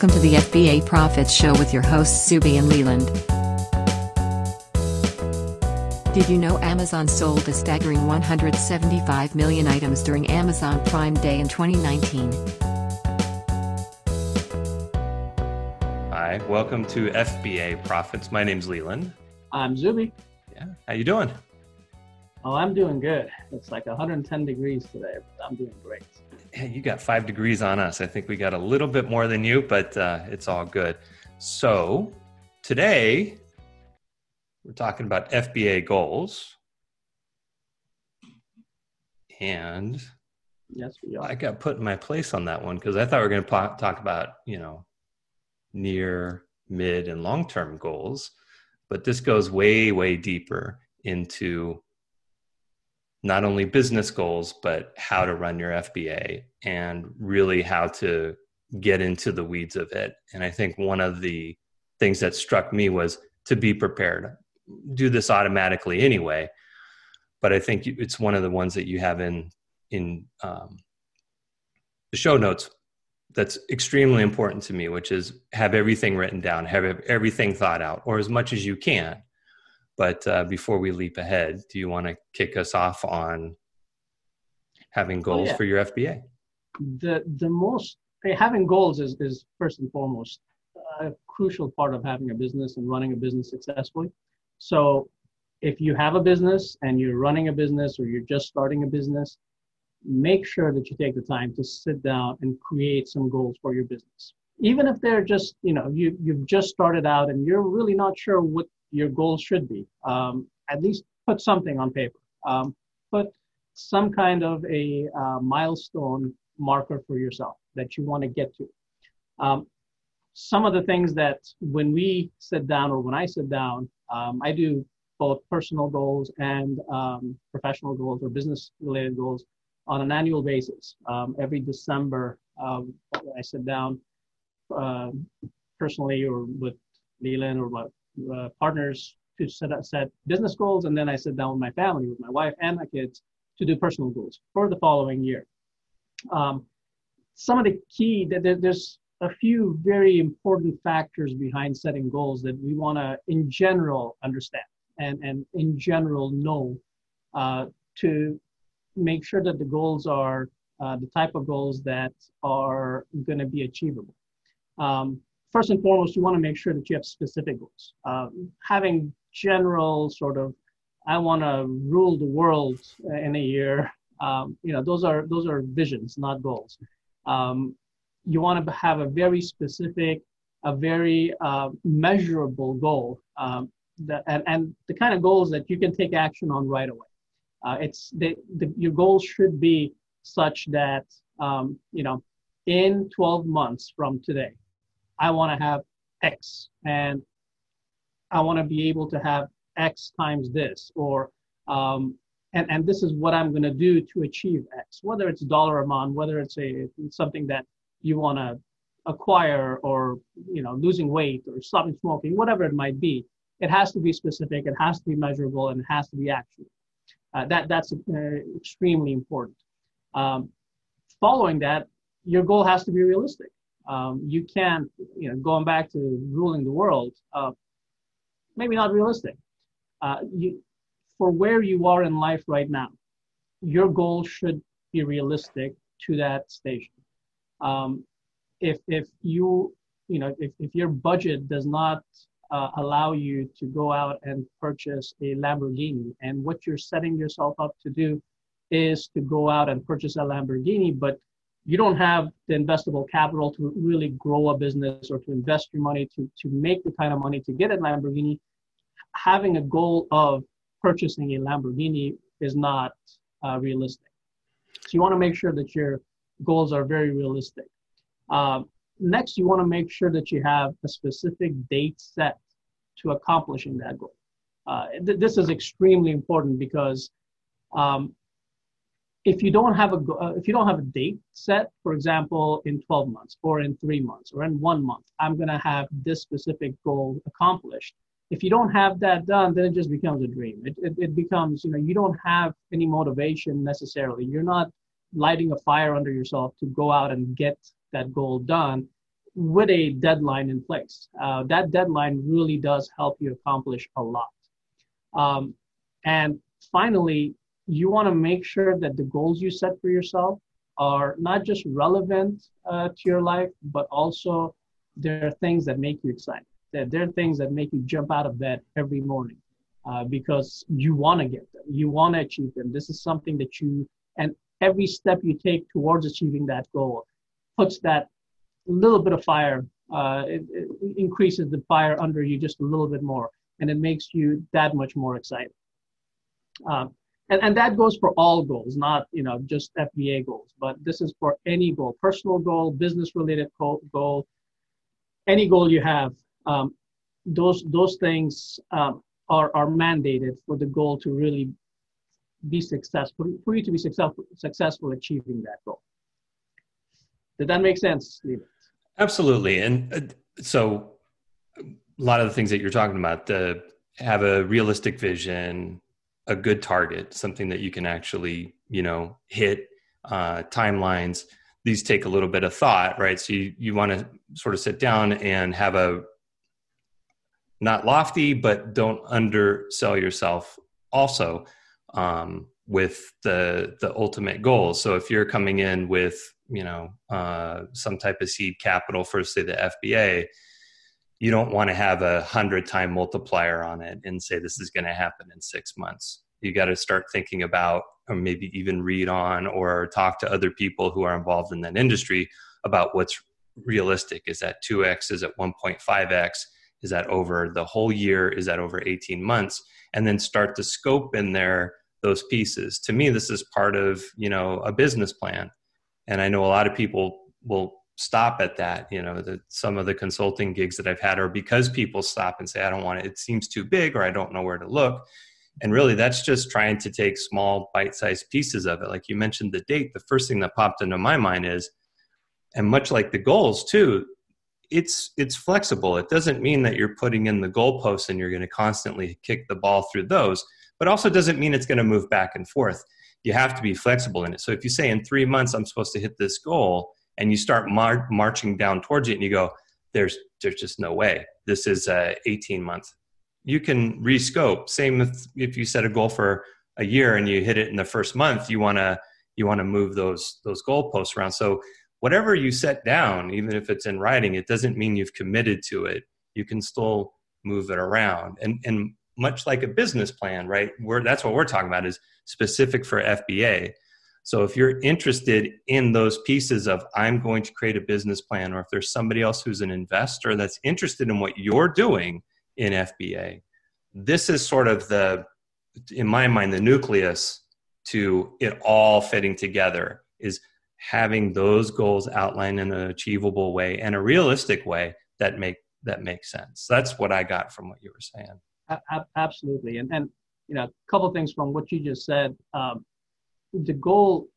Welcome to the FBA Profits Show with your hosts Zuby and Leland. Did you know Amazon sold a staggering 175 million items during Amazon Prime Day in 2019? Hi, welcome to FBA Profits. My name's Leland. I'm Zuby. Yeah, how you doing? Oh, I'm doing good. It's like 110 degrees today, but I'm doing great. You got five degrees on us. I think we got a little bit more than you, but uh, it's all good. So today we're talking about FBA goals, and yes, we are. I got put in my place on that one because I thought we were going to talk about you know near, mid, and long term goals, but this goes way, way deeper into not only business goals, but how to run your FBA and really how to get into the weeds of it. And I think one of the things that struck me was to be prepared. Do this automatically anyway, but I think it's one of the ones that you have in in um, the show notes that's extremely important to me, which is have everything written down, have everything thought out, or as much as you can but uh, before we leap ahead, do you want to kick us off on having oh, goals oh, yeah. for your FBA? The the most having goals is is first and foremost a crucial part of having a business and running a business successfully. So if you have a business and you're running a business or you're just starting a business, make sure that you take the time to sit down and create some goals for your business. Even if they're just, you know, you, you've just started out and you're really not sure what your goals should be. Um, at least put something on paper. Um, put some kind of a uh, milestone marker for yourself that you want to get to. Um, some of the things that when we sit down or when I sit down, um, I do both personal goals and um, professional goals or business related goals on an annual basis. Um, every December, I sit down uh, personally or with Leland or with uh, partners to set, up, set business goals, and then I sit down with my family, with my wife and my kids, to do personal goals for the following year. Um, some of the key that there's a few very important factors behind setting goals that we want to, in general, understand and and in general know uh, to make sure that the goals are uh, the type of goals that are going to be achievable. Um, first and foremost, you want to make sure that you have specific goals. Um, having general sort of, I want to rule the world in a year. Um, you know, those are those are visions, not goals. Um, you want to have a very specific, a very uh, measurable goal, um, that, and, and the kind of goals that you can take action on right away. Uh, it's the, the, your goals should be such that um, you know in 12 months from today I want to have X and I want to be able to have X times this, or um, and and this is what I'm going to do to achieve X. Whether it's dollar amount, whether it's a something that you want to acquire, or you know losing weight, or stopping smoking, whatever it might be, it has to be specific, it has to be measurable, and it has to be actionable. Uh, that that's uh, extremely important. Um, following that, your goal has to be realistic um, you can't, you know, going back to ruling the world, uh, maybe not realistic. Uh, you, for where you are in life right now, your goal should be realistic to that station. Um, if if you you know if, if your budget does not uh, allow you to go out and purchase a Lamborghini, and what you're setting yourself up to do is to go out and purchase a Lamborghini, but you don't have the investable capital to really grow a business or to invest your money to, to make the kind of money to get a Lamborghini, having a goal of purchasing a Lamborghini is not uh, realistic. So you want to make sure that your goals are very realistic. Uh, next, you want to make sure that you have a specific date set to accomplishing that goal. Uh, th- this is extremely important because um, if you don't have a uh, if you don't have a date set for example in 12 months or in 3 months or in 1 month i'm going to have this specific goal accomplished if you don't have that done then it just becomes a dream it, it, it becomes you know you don't have any motivation necessarily you're not lighting a fire under yourself to go out and get that goal done with a deadline in place. Uh, that deadline really does help you accomplish a lot. Um, and finally, you want to make sure that the goals you set for yourself are not just relevant uh, to your life, but also there are things that make you excited. They're, they're things that make you jump out of bed every morning uh, because you want to get them. You want to achieve them. This is something that you, and every step you take towards achieving that goal puts that little bit of fire, uh, it, it increases the fire under you just a little bit more, and it makes you that much more excited. Um, and, and that goes for all goals, not you know just FBA goals, but this is for any goal, personal goal, business related goal, any goal you have. Um, those those things um, are are mandated for the goal to really be successful for you to be successful successful achieving that goal. Did that make sense, Steve? Absolutely. And uh, so a lot of the things that you're talking about, the have a realistic vision, a good target, something that you can actually, you know, hit, uh, timelines. These take a little bit of thought, right? So you, you want to sort of sit down and have a not lofty, but don't undersell yourself also um, with the the ultimate goal. So if you're coming in with you know uh, some type of seed capital for say the FBA, you don't want to have a hundred time multiplier on it and say this is going to happen in six months. You got to start thinking about, or maybe even read on or talk to other people who are involved in that industry about what's realistic. Is that 2x? Is it 1.5x? Is that over the whole year? Is that over 18 months? And then start to scope in there those pieces. To me, this is part of, you know, a business plan and i know a lot of people will stop at that you know that some of the consulting gigs that i've had are because people stop and say i don't want it. It seems too big or i don't know where to look. And really that's just trying to take small bite-sized pieces of it. Like you mentioned the date the first thing that popped into my mind is and much like the goals too it's it's flexible. It doesn't mean that you're putting in the goalposts and you're going to constantly kick the ball through those but also doesn't mean it's going to move back and forth. You have to be flexible in it. So if you say in three months I'm supposed to hit this goal, and you start mar- marching down towards it, and you go, "There's there's just no way. This is a 18 month." You can rescope. Same if, if you set a goal for a year and you hit it in the first month, you want to you want to move those those goalposts around. So whatever you set down, even if it's in writing, it doesn't mean you've committed to it. You can still move it around. And and much like a business plan, right? Where that's what we're talking about is specific for FBA. So if you're interested in those pieces of I'm going to create a business plan, or if there's somebody else who's an investor that's interested in what you're doing in FBA, this is sort of the, in my mind, the nucleus to it all fitting together is having those goals outlined in an achievable way and a realistic way that make that makes sense. That's what I got from what you were saying. Absolutely, and and you know, a couple things from what you just said. Um, the goal,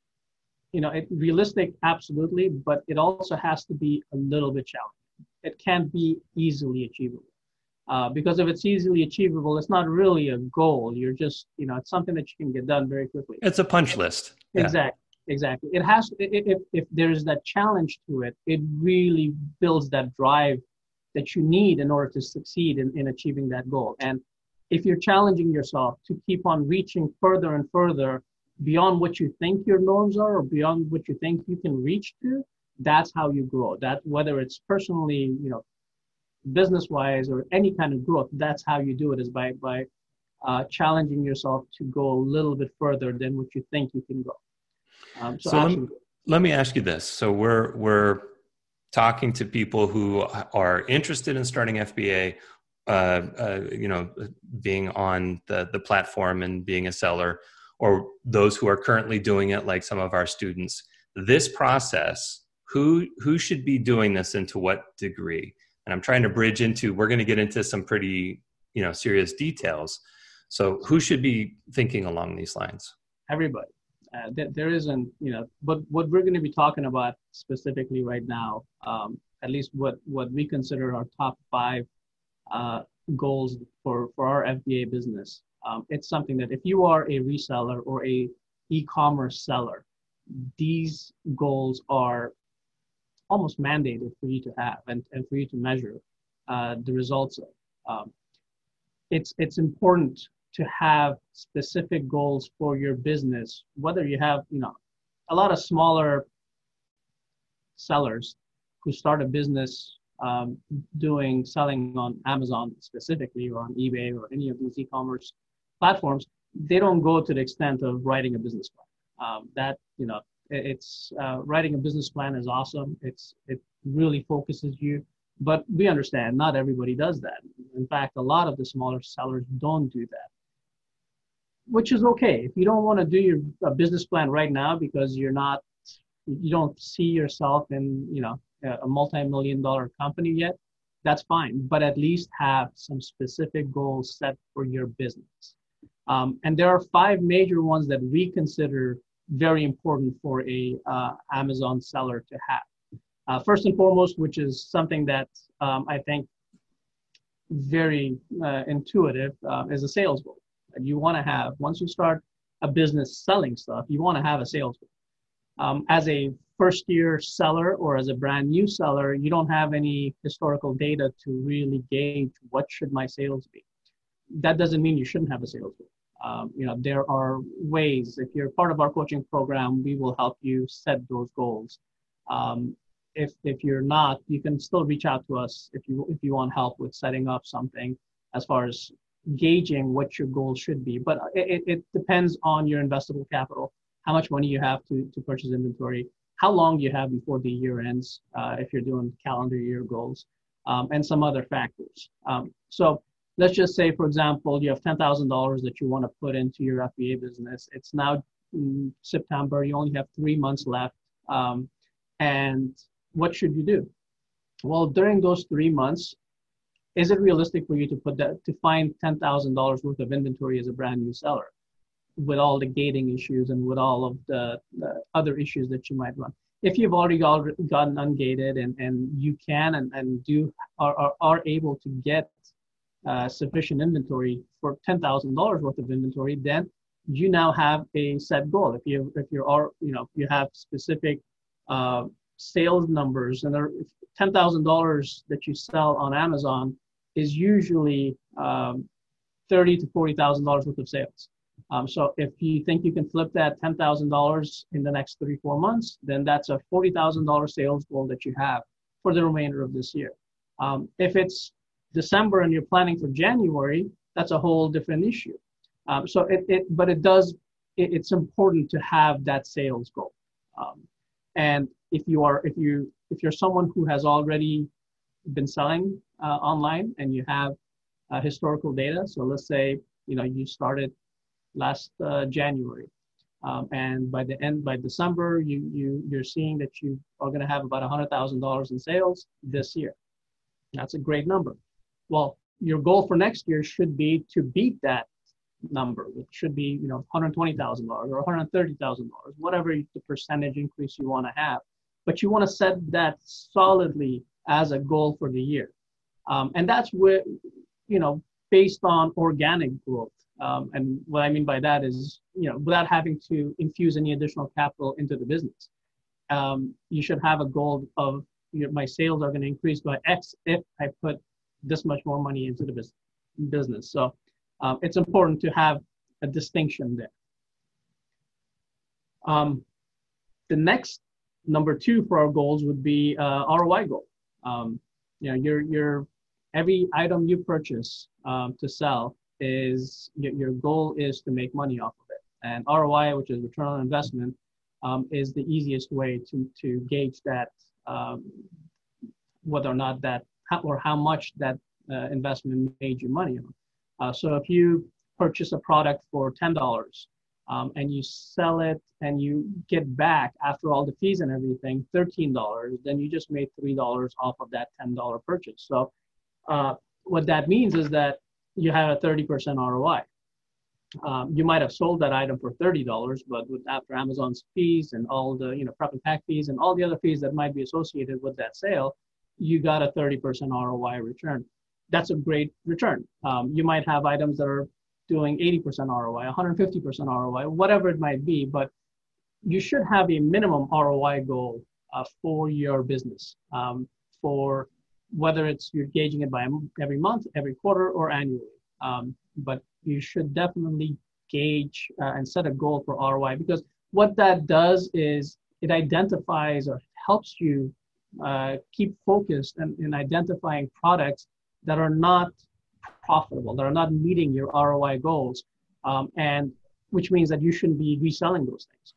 you know, it, realistic, absolutely, but it also has to be a little bit challenging. It can't be easily achievable. Uh, because if it's easily achievable, it's not really a goal. You're just, you know, it's something that you can get done very quickly. It's a punch list. Yeah. Exactly. Exactly. It has, if, if there's that challenge to it, it really builds that drive that you need in order to succeed in, in achieving that goal. And if you're challenging yourself to keep on reaching further and further beyond what you think your norms are or beyond what you think you can reach to, that's how you grow. That whether it's personally, you know, business wise or any kind of growth, that's how you do it is by by uh, challenging yourself to go a little bit further than what you think you can go. Um, so, so let, me, let me ask you this: so we're we're talking to people who are interested in starting FBA uh, uh, you know, being on the the platform and being a seller, or those who are currently doing it, like some of our students. This process, who who should be doing this and to what degree? And I'm trying to bridge into. We're going to get into some pretty you know serious details. So who should be thinking along these lines? Everybody. Uh, there isn't, you know, but what we're going to be talking about specifically right now, um, at least what what we consider our top five uh, goals for, for our FBA business. Um, it's something that if you are a reseller or a e-commerce seller, these goals are almost mandated for you to have and, and for you to measure uh, the results of. Um, it's it's important to have specific goals for your business, whether you have you know a lot of smaller sellers who start a business um, doing selling on Amazon specifically or on eBay or any of these e-commerce platforms, they don't go to the extent of writing a business plan. Um, that you know, it's uh, writing a business plan is awesome. It's it really focuses you, but we understand not everybody does that. In fact, a lot of the smaller sellers don't do that, which is okay. If you don't want to do your business plan right now because you're not, you don't see yourself in you know a multi-million dollar company yet, that's fine. But at least have some specific goals set for your business. Um, and there are five major ones that we consider very important for a uh, Amazon seller to have. Uh, first and foremost, which is something that um, I think very uh, intuitive, uh, is a sales goal. You want to have once you start a business selling stuff, you want to have a sales goal. Um, as a first year seller or as a brand new seller, you don't have any historical data to really gauge what should my sales be. That doesn't mean you shouldn't have a sales goal. Um, you know, there are ways. If you're part of our coaching program, we will help you set those goals. Um, if if you're not, you can still reach out to us if you if you want help with setting up something as far as gauging what your goals should be. But it, it depends on your investable capital, how much money you have to to purchase inventory, how long you have before the year ends, uh, if you're doing calendar year goals, um, and some other factors. Um, so let's just say, for example, you have $10,000 that you want to put into your FBA business. It's now September. You only have three months left. Um, and what should you do? Well, during those three months, is it realistic for you to put that to find $10,000 worth of inventory as a brand new seller with all the gating issues and with all of the, the other issues that you might run? If you've already got, gotten ungated and, and you can and, and do are, are, are able to get uh, sufficient inventory for $10,000 worth of inventory, then you now have a set goal. If you if you are you know you have specific uh, sales numbers and there ten thousand dollars that you sell on Amazon is usually um, thirty to forty thousand dollars worth of sales. Um, so if you think you can flip that ten thousand dollars in the next three four months, then that's a forty thousand dollar sales goal that you have for the remainder of this year. Um, if it's December and you're planning for January, that's a whole different issue. Um, so it, it, but it does, it, it's important to have that sales goal. Um, and if you are, if you, if you're someone who has already been selling uh, online and you have uh, historical data, so let's say you know you started last uh, January, um, and by the end by December you you you're seeing that you are going to have about a hundred thousand dollars in sales this year. That's a great number. Well, your goal for next year should be to beat that number. which should be, you know, $120,000 or $130,000, whatever the percentage increase you want to have. But you want to set that solidly as a goal for the year. Um, and that's where, you know, based on organic growth. Um, and what I mean by that is, you know, without having to infuse any additional capital into the business. Um, you should have a goal of you know, my sales are going to increase by X if I put this much more money into the business. So um, it's important to have a distinction there. Um, the next number two for our goals would be uh, ROI goal. Um, you know, your your every item you purchase um, to sell is your, your goal is to make money off of it, and ROI, which is return on investment, um, is the easiest way to to gauge that um, whether or not that how, or how much that uh, investment made you money on. Uh, so if you purchase a product for ten dollars um, and you sell it and you get back after all the fees and everything thirteen dollars, then you just made three dollars off of that ten dollar purchase. So uh, what that means is that you have a thirty percent ROI. Um, you might have sold that item for thirty dollars, but with after Amazon's fees and all the you know prep and pack fees and all the other fees that might be associated with that sale, you got a 30% ROI return. That's a great return. Um, you might have items that are doing 80% ROI, 150% ROI, whatever it might be, but you should have a minimum ROI goal uh, for your business, um, for whether it's you're gauging it by every month, every quarter, or annually. Um, but you should definitely gauge uh, and set a goal for ROI because what that does is it identifies or helps you uh, keep focused in, in identifying products that are not profitable, that are not meeting your ROI goals, um, and which means that you shouldn't be reselling those things.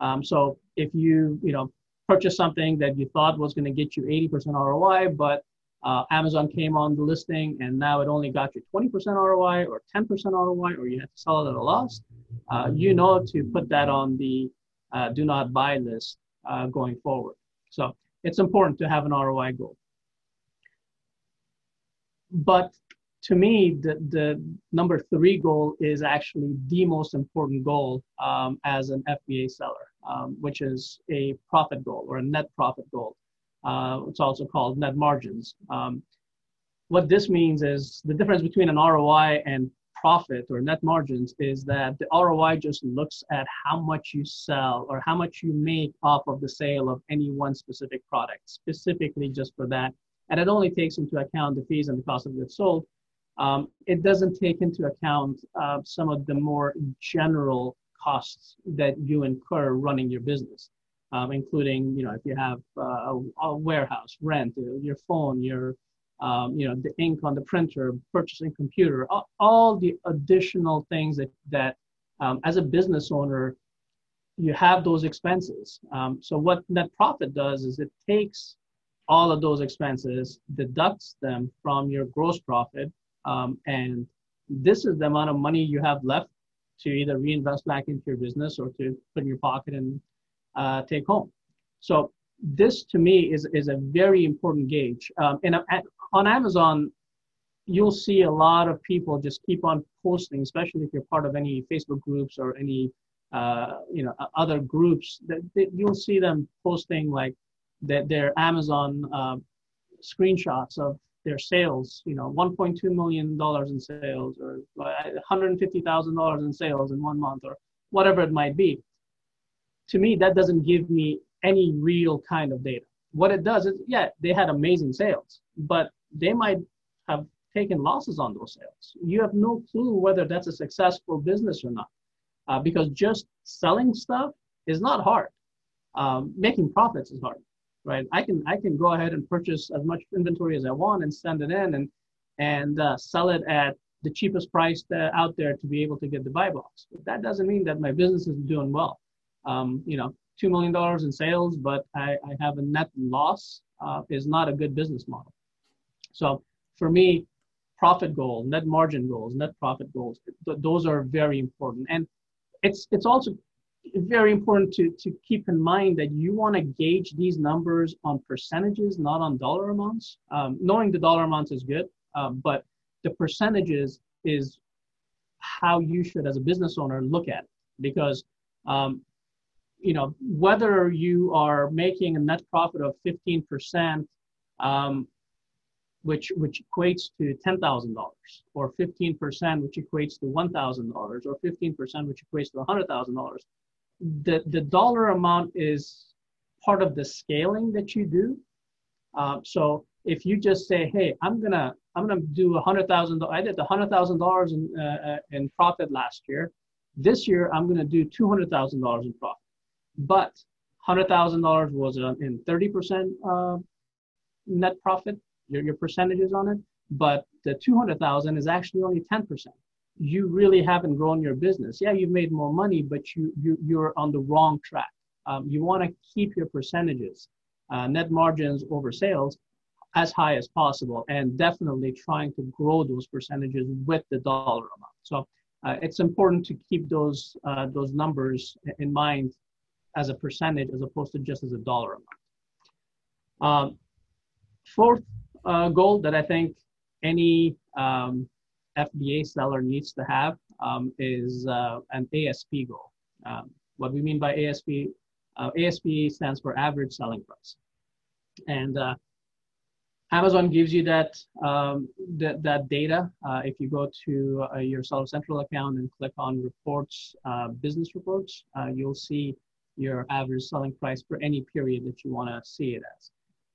Um, so if you you know purchase something that you thought was going to get you 80% ROI, but uh, Amazon came on the listing and now it only got you 20% ROI or 10% ROI, or you have to sell it at a loss, uh, you know to put that on the uh, do not buy list uh, going forward. So it's important to have an ROI goal. But to me, the, the number three goal is actually the most important goal um, as an FBA seller, um, which is a profit goal or a net profit goal. Uh, it's also called net margins. Um, what this means is the difference between an ROI and profit or net margins is that the ROI just looks at how much you sell or how much you make off of the sale of any one specific product, specifically just for that. And it only takes into account the fees and the cost of goods sold. Um, it doesn't take into account uh, some of the more general costs that you incur running your business, um, including, you know, if you have uh, a, a, warehouse, rent, your phone, your, um, you know, the ink on the printer, purchasing computer, all, all the additional things that, that um, as a business owner, you have those expenses. Um, so what net profit does is it takes all of those expenses, deducts them from your gross profit, um, and this is the amount of money you have left to either reinvest back into your business or to put in your pocket and uh, take home. So this to me is, is a very important gauge. Um, and at, on Amazon, you'll see a lot of people just keep on posting, especially if you're part of any Facebook groups or any uh, you know other groups. That, that, you'll see them posting like that their Amazon uh, screenshots of their sales, you know, 1.2 million dollars in sales or 150 thousand dollars in sales in one month or whatever it might be. To me, that doesn't give me any real kind of data. What it does is, yeah, they had amazing sales, but they might have taken losses on those sales. You have no clue whether that's a successful business or not, uh, because just selling stuff is not hard. Um, making profits is hard right? I can I can go ahead and purchase as much inventory as I want and send it in and and uh, sell it at the cheapest price out there to be able to get the buy box. But that doesn't mean that my business is doing well. Um, you know, two million dollars in sales, but I, I have a net loss uh, is not a good business model. So for me, profit goal, net margin goals, net profit goals, th- those are very important. And it's it's also very important to, to keep in mind that you want to gauge these numbers on percentages, not on dollar amounts. Um, knowing the dollar amounts is good, um, but the percentages is how you should, as a business owner, look at it. Because, um, you know, whether you are making a net profit of 15%, um, which, which equates to $10,000, or 15%, which equates to $1,000, or 15%, which equates to $100,000, the, the dollar amount is part of the scaling that you do. Uh, so if you just say, hey, I'm gonna I'm gonna do a hundred thousand. I did a hundred thousand dollars in uh, uh, in profit last year. This year I'm gonna do two hundred thousand dollars in profit. But hundred thousand dollars was uh, in thirty percent uh, net profit. Your your percentages on it. But the two hundred thousand is actually only ten percent you really haven't grown your business. Yeah, you've made more money, but you, you you're on the wrong track. Um, you want to keep your percentages, uh, net margins over sales, as high as possible, and definitely trying to grow those percentages with the dollar amount. So uh, it's important to keep those uh, those numbers in mind as a percentage as opposed to just as a dollar amount. Um, fourth uh, goal that I think any um, FBA seller needs to have um, is uh, an ASP goal. Um, what we mean by ASP, uh, ASP stands for average selling price. And uh, Amazon gives you that, um, that, that data. Uh, if you go to uh, your Seller Central account and click on reports, business reports, you'll see your average selling price for any period that you want to see it as.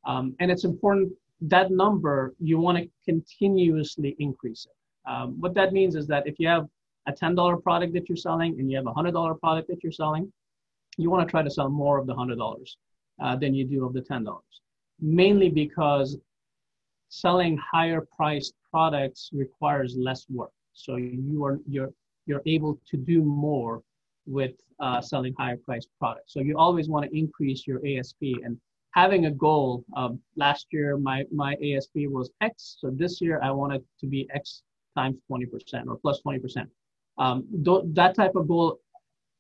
Um, and it's important that number, you want to continuously increase it. Um, what that means is that if you have a $10 product that you're selling and you have a $100 product that you're selling, you want to try to sell more of the $100 uh, than you do of the $10. Mainly because selling higher priced products requires less work. So you are you're you're able to do more with uh, selling higher priced products. So you always want to increase your ASP and having a goal. Um, last year, my my ASP was X, so this year I want it to be X times 20% or plus 20%. Um, th- that type of goal,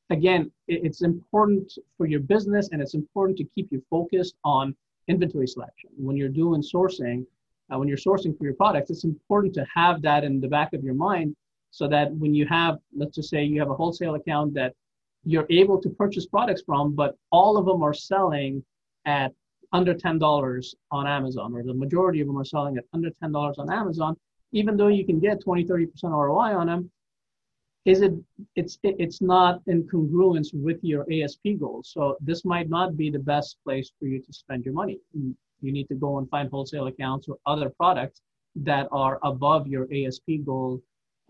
again, it, it's important for your business and it's important to keep you focused on inventory selection. When you're doing sourcing, uh, when you're sourcing for your products, it's important to have that in the back of your mind so that when you have, let's just say you have a wholesale account that you're able to purchase products from, but all of them are selling at under $10 on Amazon, or the majority of them are selling at under $10 on Amazon, even though you can get 20, 30% ROI on them, is it it's it's not in congruence with your ASP goals. So this might not be the best place for you to spend your money. You need to go and find wholesale accounts or other products that are above your ASP goal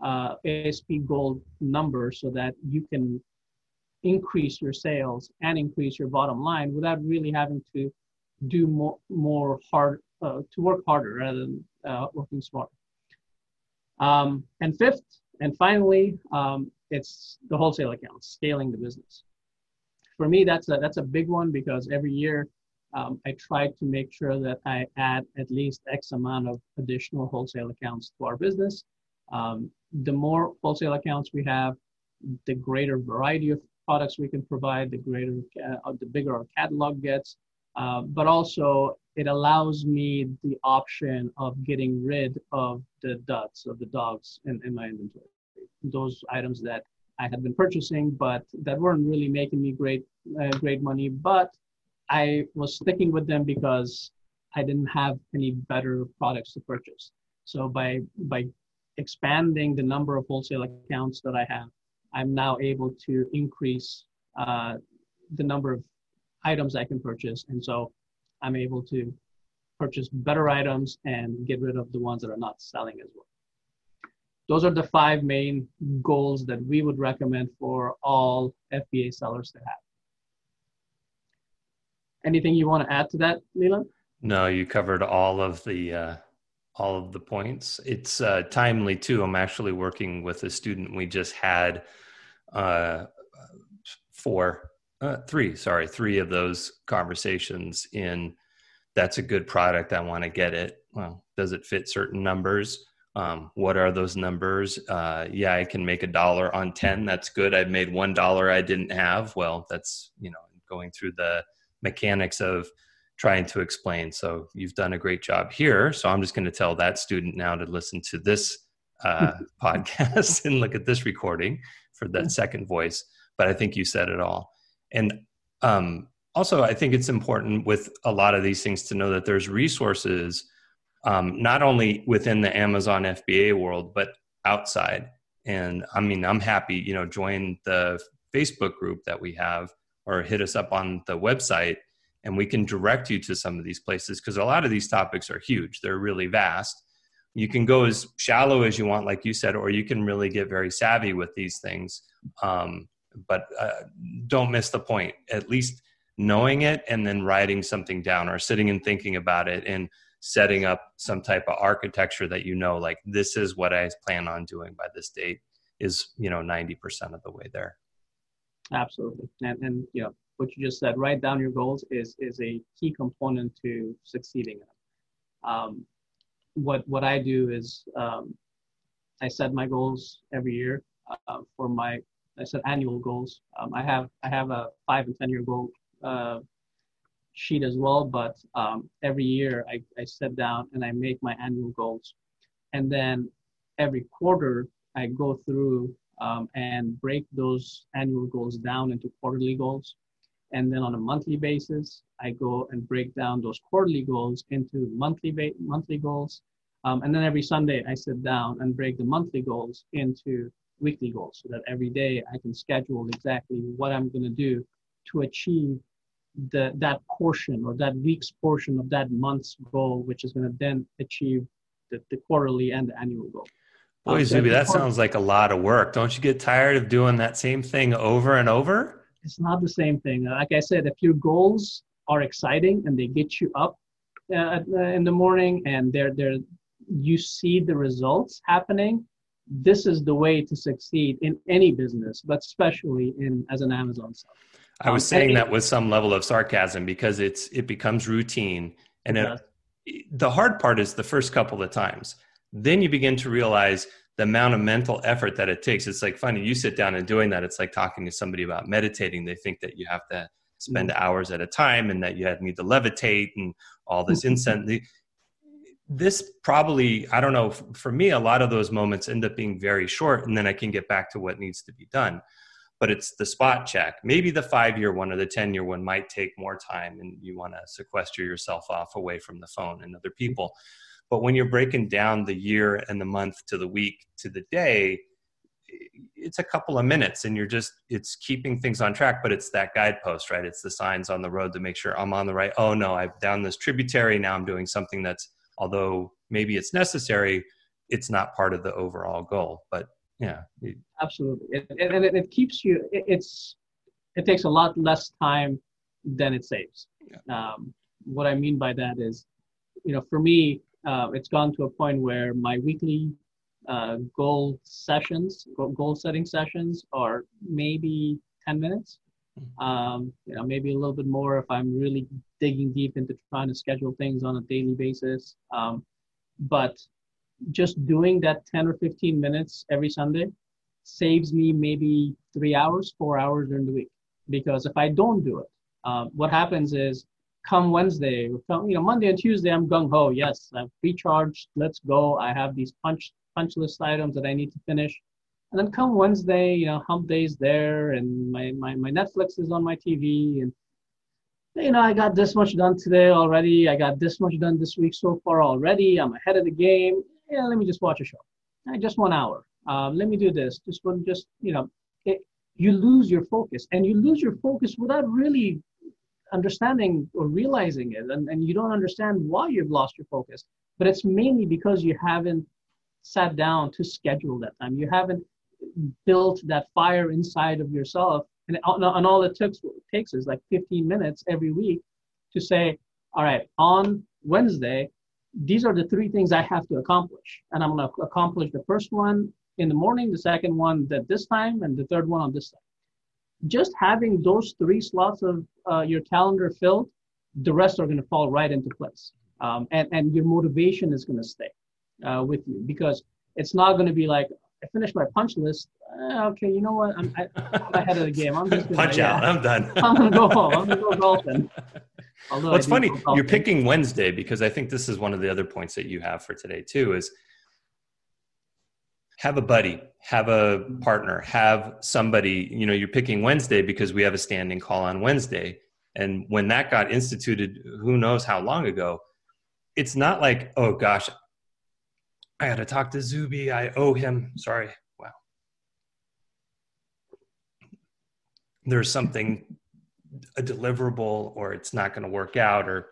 uh, ASP goal number so that you can increase your sales and increase your bottom line without really having to do more more hard uh, to work harder rather than uh, working smarter. Um, and fifth, and finally, um, it's the wholesale accounts, scaling the business. For me, that's a that's a big one because every year um, I try to make sure that I add at least X amount of additional wholesale accounts to our business. Um, the more wholesale accounts we have, the greater variety of products we can provide, the greater, uh, the bigger our catalog gets, uh, but also it allows me the option of getting rid of the duds of the dogs in, in my inventory. Those items that I had been purchasing, but that weren't really making me great, uh, great money. But I was sticking with them because I didn't have any better products to purchase. So by by expanding the number of wholesale accounts that I have, I'm now able to increase uh, the number of items I can purchase. And so I'm able to purchase better items and get rid of the ones that are not selling as well. Those are the five main goals that we would recommend for all FBA sellers to have. Anything you want to add to that, Leland? No, you covered all of the uh, all of the points. It's uh, timely too. I'm actually working with a student we just had uh, for uh, three, sorry, three of those conversations in that's a good product. I want to get it. Well, does it fit certain numbers? Um, what are those numbers? Uh, yeah, I can make a dollar on 10. That's good. I've made one dollar I didn't have. Well, that's, you know, going through the mechanics of trying to explain. So you've done a great job here. So I'm just going to tell that student now to listen to this uh, podcast and look at this recording for that second voice. But I think you said it all. And um, also, I think it's important with a lot of these things to know that there's resources um, not only within the Amazon FBA world, but outside. And I mean, I'm happy, you know, join the Facebook group that we have or hit us up on the website and we can direct you to some of these places because a lot of these topics are huge. They're really vast. You can go as shallow as you want, like you said, or you can really get very savvy with these things. Um, but uh, don't miss the point. At least knowing it and then writing something down or sitting and thinking about it and setting up some type of architecture that you know like this is what i plan on doing by this date is you know 90% of the way there. Absolutely. And, and you know what you just said write down your goals is is a key component to succeeding um, what what i do is um, i set my goals every year uh, for my I set annual goals. Um, I have I have a five and ten year goal uh, sheet as well, but um, every year I, I sit down and I make my annual goals, and then every quarter I go through um, and break those annual goals down into quarterly goals, and then on a monthly basis I go and break down those quarterly goals into monthly ba- monthly goals, um, and then every Sunday I sit down and break the monthly goals into weekly goals so that every day I can schedule exactly what I'm going to do to achieve the that portion or that week's portion of that month's goal, which is going to then achieve the, the quarterly and the annual goal. Boy, um, Zuby, that sounds like a lot of work. Don't you get tired of doing that same thing over and over? It's not the same thing. Like I said, if your goals are exciting and they get you up uh, in the morning and they're they're you see the results happening, this is the way to succeed in any business, but especially in as an Amazon seller. I was um, saying that with some level of sarcasm because it's it becomes routine, and it, the hard part is the first couple of times. Then you begin to realize the amount of mental effort that it takes. It's like funny you sit down and doing that. It's like talking to somebody about meditating. They think that you have to spend mm-hmm. hours at a time and that you need to levitate and all this incense. This probably i don't know for me a lot of those moments end up being very short and then i can get back to what needs to be done but it's the spot check. Maybe the five year one or the 10 year one might take more time and you want to sequester yourself off away from the phone and other people. But when you're breaking down the year and the month to the week to the day, it's a couple of minutes and you're just it's keeping things on track but it's that guidepost right it's the signs on the road to make sure i'm on the right oh no i've down this tributary now i'm doing something that's although maybe it's necessary it's not part of the overall goal but yeah absolutely it, and it, it, keeps you it, it's it takes a lot less time than it saves yeah. um, what i mean by that is you know for me uh, it's gone to a point where my weekly uh, goal sessions goal setting sessions are maybe 10 minutes. Um, you know maybe a little bit more if i'm really digging deep into trying to schedule things on a daily basis um, but just doing that 10 or 15 minutes every Sunday saves me maybe three hours, four hours during the week. Because if I don't do it, uh, what happens is come Wednesday, you know, Monday and Tuesday, I'm gung ho. Yes, I've recharged. Let's go. I have these punch punch list items that I need to finish. And then come Wednesday, you know, hump day's there, and my, my, my Netflix is on my TV, and you know, I got this much done today already. I got this much done this week so far already. I'm ahead of the game yeah, let me just watch a show. Uh, just one hour. Um, let me do this. Just one, just, you know, it, you lose your focus and you lose your focus without really understanding or realizing it. And, and you don't understand why you've lost your focus. But it's mainly because you haven't sat down to schedule that time. You haven't built that fire inside of yourself. And, and all it takes, takes is like 15 minutes every week to say, all right, on Wednesday, these are the three things I have to accomplish. And I'm going to accomplish the first one in the morning, the second one at this time, and the third one on this time. Just having those three slots of uh, your calendar filled, the rest are going to fall right into place. Um, and, and your motivation is going to stay uh, with you because it's not going to be like, I finished my punch list. Uh, okay, you know what? I'm, I, am ahead of the game. I'm just gonna, punch yeah, out. I'm done. I'm gonna go home. I'm gonna go golfing. Although well, it's funny you're picking Wednesday because I think this is one of the other points that you have for today too is have a buddy, have a partner, have somebody, you know, you're picking Wednesday because we have a standing call on Wednesday. And when that got instituted, who knows how long ago, it's not like, oh gosh, I got to talk to Zuby. I owe him. Sorry. Wow. There's something a deliverable or it's not going to work out or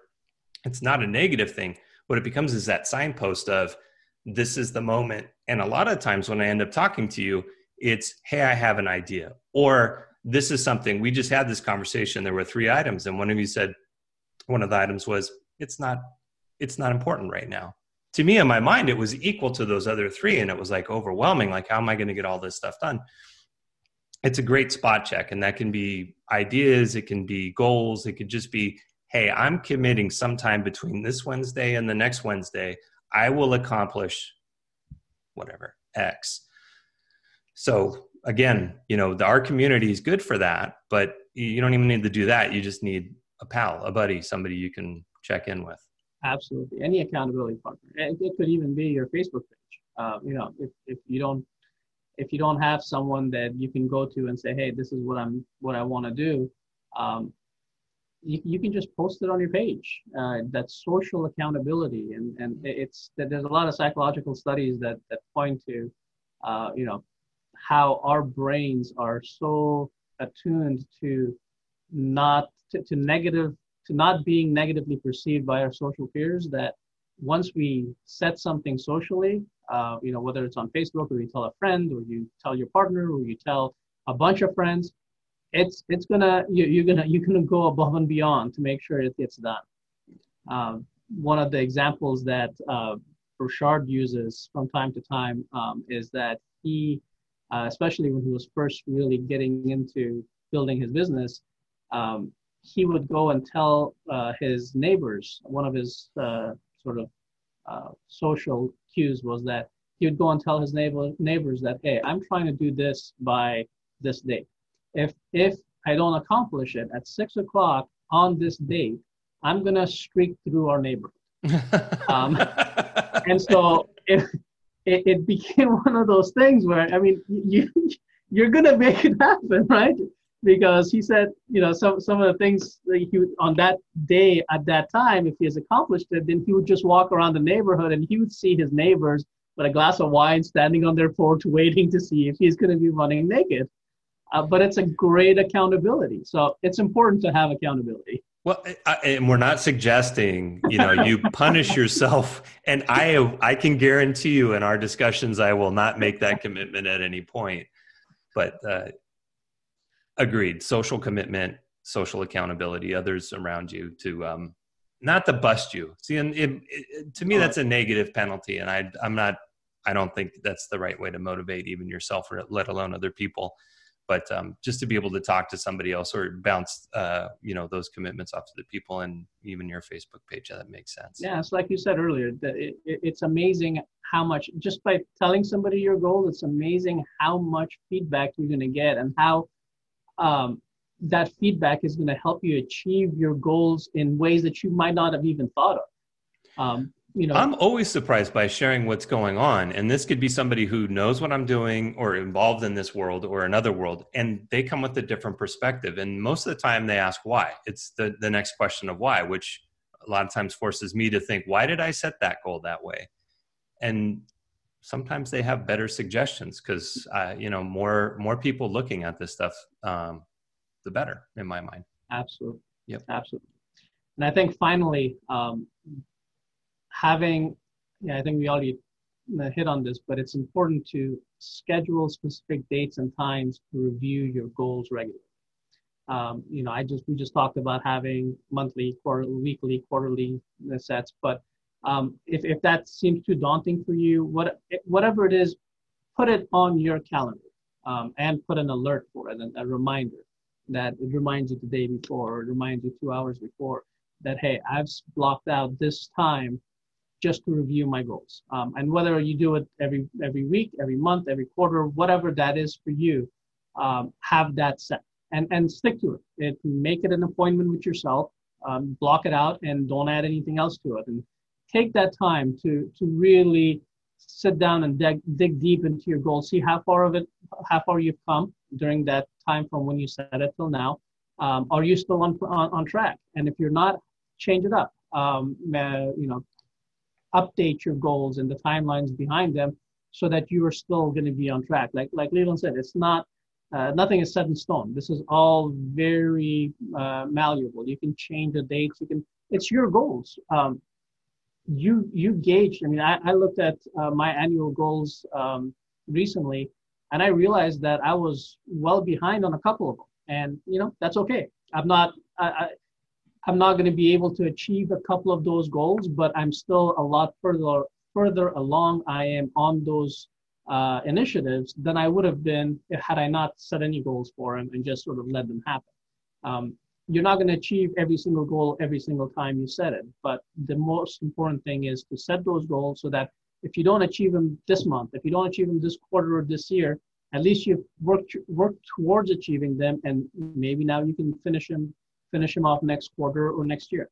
it's not a negative thing what it becomes is that signpost of this is the moment and a lot of times when i end up talking to you it's hey i have an idea or this is something we just had this conversation there were three items and one of you said one of the items was it's not it's not important right now to me in my mind it was equal to those other three and it was like overwhelming like how am i going to get all this stuff done? It's a great spot check and that can be ideas it can be goals it could just be hey i'm committing sometime between this wednesday and the next wednesday. I will accomplish whatever x. So again you know the, our community is good for that but you don't even need to do that. You just need a pal a buddy somebody you can check in with absolutely. Any accountability partner. It could even be your facebook page. Uh, you know if, if you don't if you don't have someone that you can go to and say, hey, this is what I'm what I want to do, um, you, you can just post it on your page. Uh, that's social accountability, and and it's that there's a lot of psychological studies that that point to, uh, you know, how our brains are so attuned to not to, to negative to not being negatively perceived by our social peers that once we set something socially uh, you know whether it's on facebook or you tell a friend or you tell your partner or you tell a bunch of friends it's it's gonna you, you're gonna you're gonna go above and beyond to make sure it gets done. Um, one of the examples that uh, uses from time to time um, is that he, uh, especially when he was first really getting into building his business, um, he would go and tell uh, his neighbors. One of his uh, sort of uh, social cues was that he would go and tell his neighbor, neighbors that, "Hey, I'm trying to do this by this date. If if I don't accomplish it at six o'clock on this date, I'm gonna streak through our neighborhood." um, and so it, it, it became one of those things where I mean you you're gonna make it happen, right? Because he said, you know, some some of the things that he would, on that day at that time, if he has accomplished it, then he would just walk around the neighborhood and he would see his neighbors with a glass of wine standing on their porch waiting to see if he's going to be running naked. Uh, but it's a great accountability. So it's important to have accountability. Well, I, and we're not suggesting you know you punish yourself, and I I can guarantee you in our discussions I will not make that commitment at any point. But uh, agreed, social commitment, social accountability, others around you to um, not to bust you. See, and it, it, to me that's a negative penalty, and I I'm not I don't think that's the right way to motivate even yourself or let alone other people. But um, just to be able to talk to somebody else or bounce uh, you know those commitments off to the people and even your facebook page that makes sense. Yeah it's like you said earlier that it, it's amazing how much just by telling somebody your goal it's amazing how much feedback you're going to get and how um, that feedback is going to help you achieve your goals in ways that you might not have even thought of. Um, you know i'm always surprised by sharing what's going on and this could be somebody who knows what i'm doing or involved in this world or another world and they come with a different perspective and most of the time they ask why. It's the, the next question of why which a lot of times forces me to think why did i set that goal that way? And sometimes they have better suggestions because uh, you know more more people looking at this stuff um, the better in my mind. Absolutely yep. absolutely. And i think finally um, having, yeah, I think we already uh, hit on this, but it's important to schedule specific dates and times to review your goals regularly. Um, you know, I just we just talked about having monthly, quarterly, weekly, quarterly sets, but um, if if that seems too daunting for you, what whatever it is, put it on your calendar um, and put an alert for it, a, a reminder that it reminds you the day before or it reminds you two hours before that hey, I've blocked out this time just to review my goals. Um, and whether you do it every every week, every month, every quarter, whatever that is for you, um, have that set and and stick to it. it. Make it an appointment with yourself. Um, block it out and don't add anything else to it. And take that time to to really sit down and dig, dig deep into your goals. See how far of it, how far you've come during that time from when you set it till now. Um, are you still on, on, on track? And if you're not, change it up. Um, uh, you know, update your goals and the timelines behind them so that you are still going to be on track. Like like Leland said, it's not uh, nothing is set in stone. This is all very uh, malleable. You can change the dates. You can. It's your goals. Um, you you gauge. I mean, I, I looked at uh, my annual goals um, recently, and I realized that I was well behind on a couple of them. And you know that's okay. I'm not. I, I'm not going to be able to achieve a couple of those goals, but I'm still a lot further further along I am on those uh, initiatives than I would have been had I not set any goals for them and just sort of let them happen. Um, you're not going to achieve every single goal every single time you set it, but the most important thing is to set those goals so that if you don't achieve them this month, if you don't achieve them this quarter or this year, at least you've worked worked towards achieving them, and maybe now you can finish them finish them off next quarter or next year.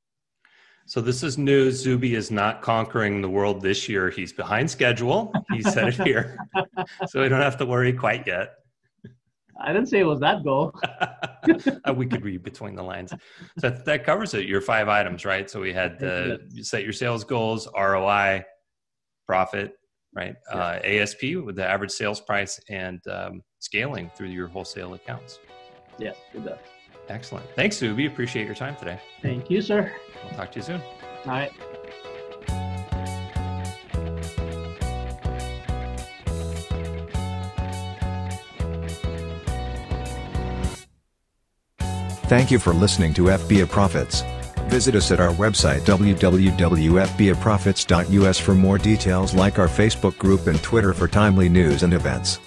So this is news. Zuby is not conquering the world this year. He's behind schedule. He said it here, so we don't have to worry quite yet. I didn't say it was that goal. Uh, we could read between the lines. So that, covers it. Your five items, right? So we had the set your sales goals, ROI, profit, right? Yeah. Uh, ASP with the average sales price, and um, scaling through your wholesale accounts. Yes, does. Excellent. Thanks, Zuby. Appreciate your time today. Thank you, sir. We'll talk to you soon. All right. Thank you for listening to FBA Profits. Visit us at our website www.fbaprofits.us for more details like our Facebook group and Twitter for timely news and events.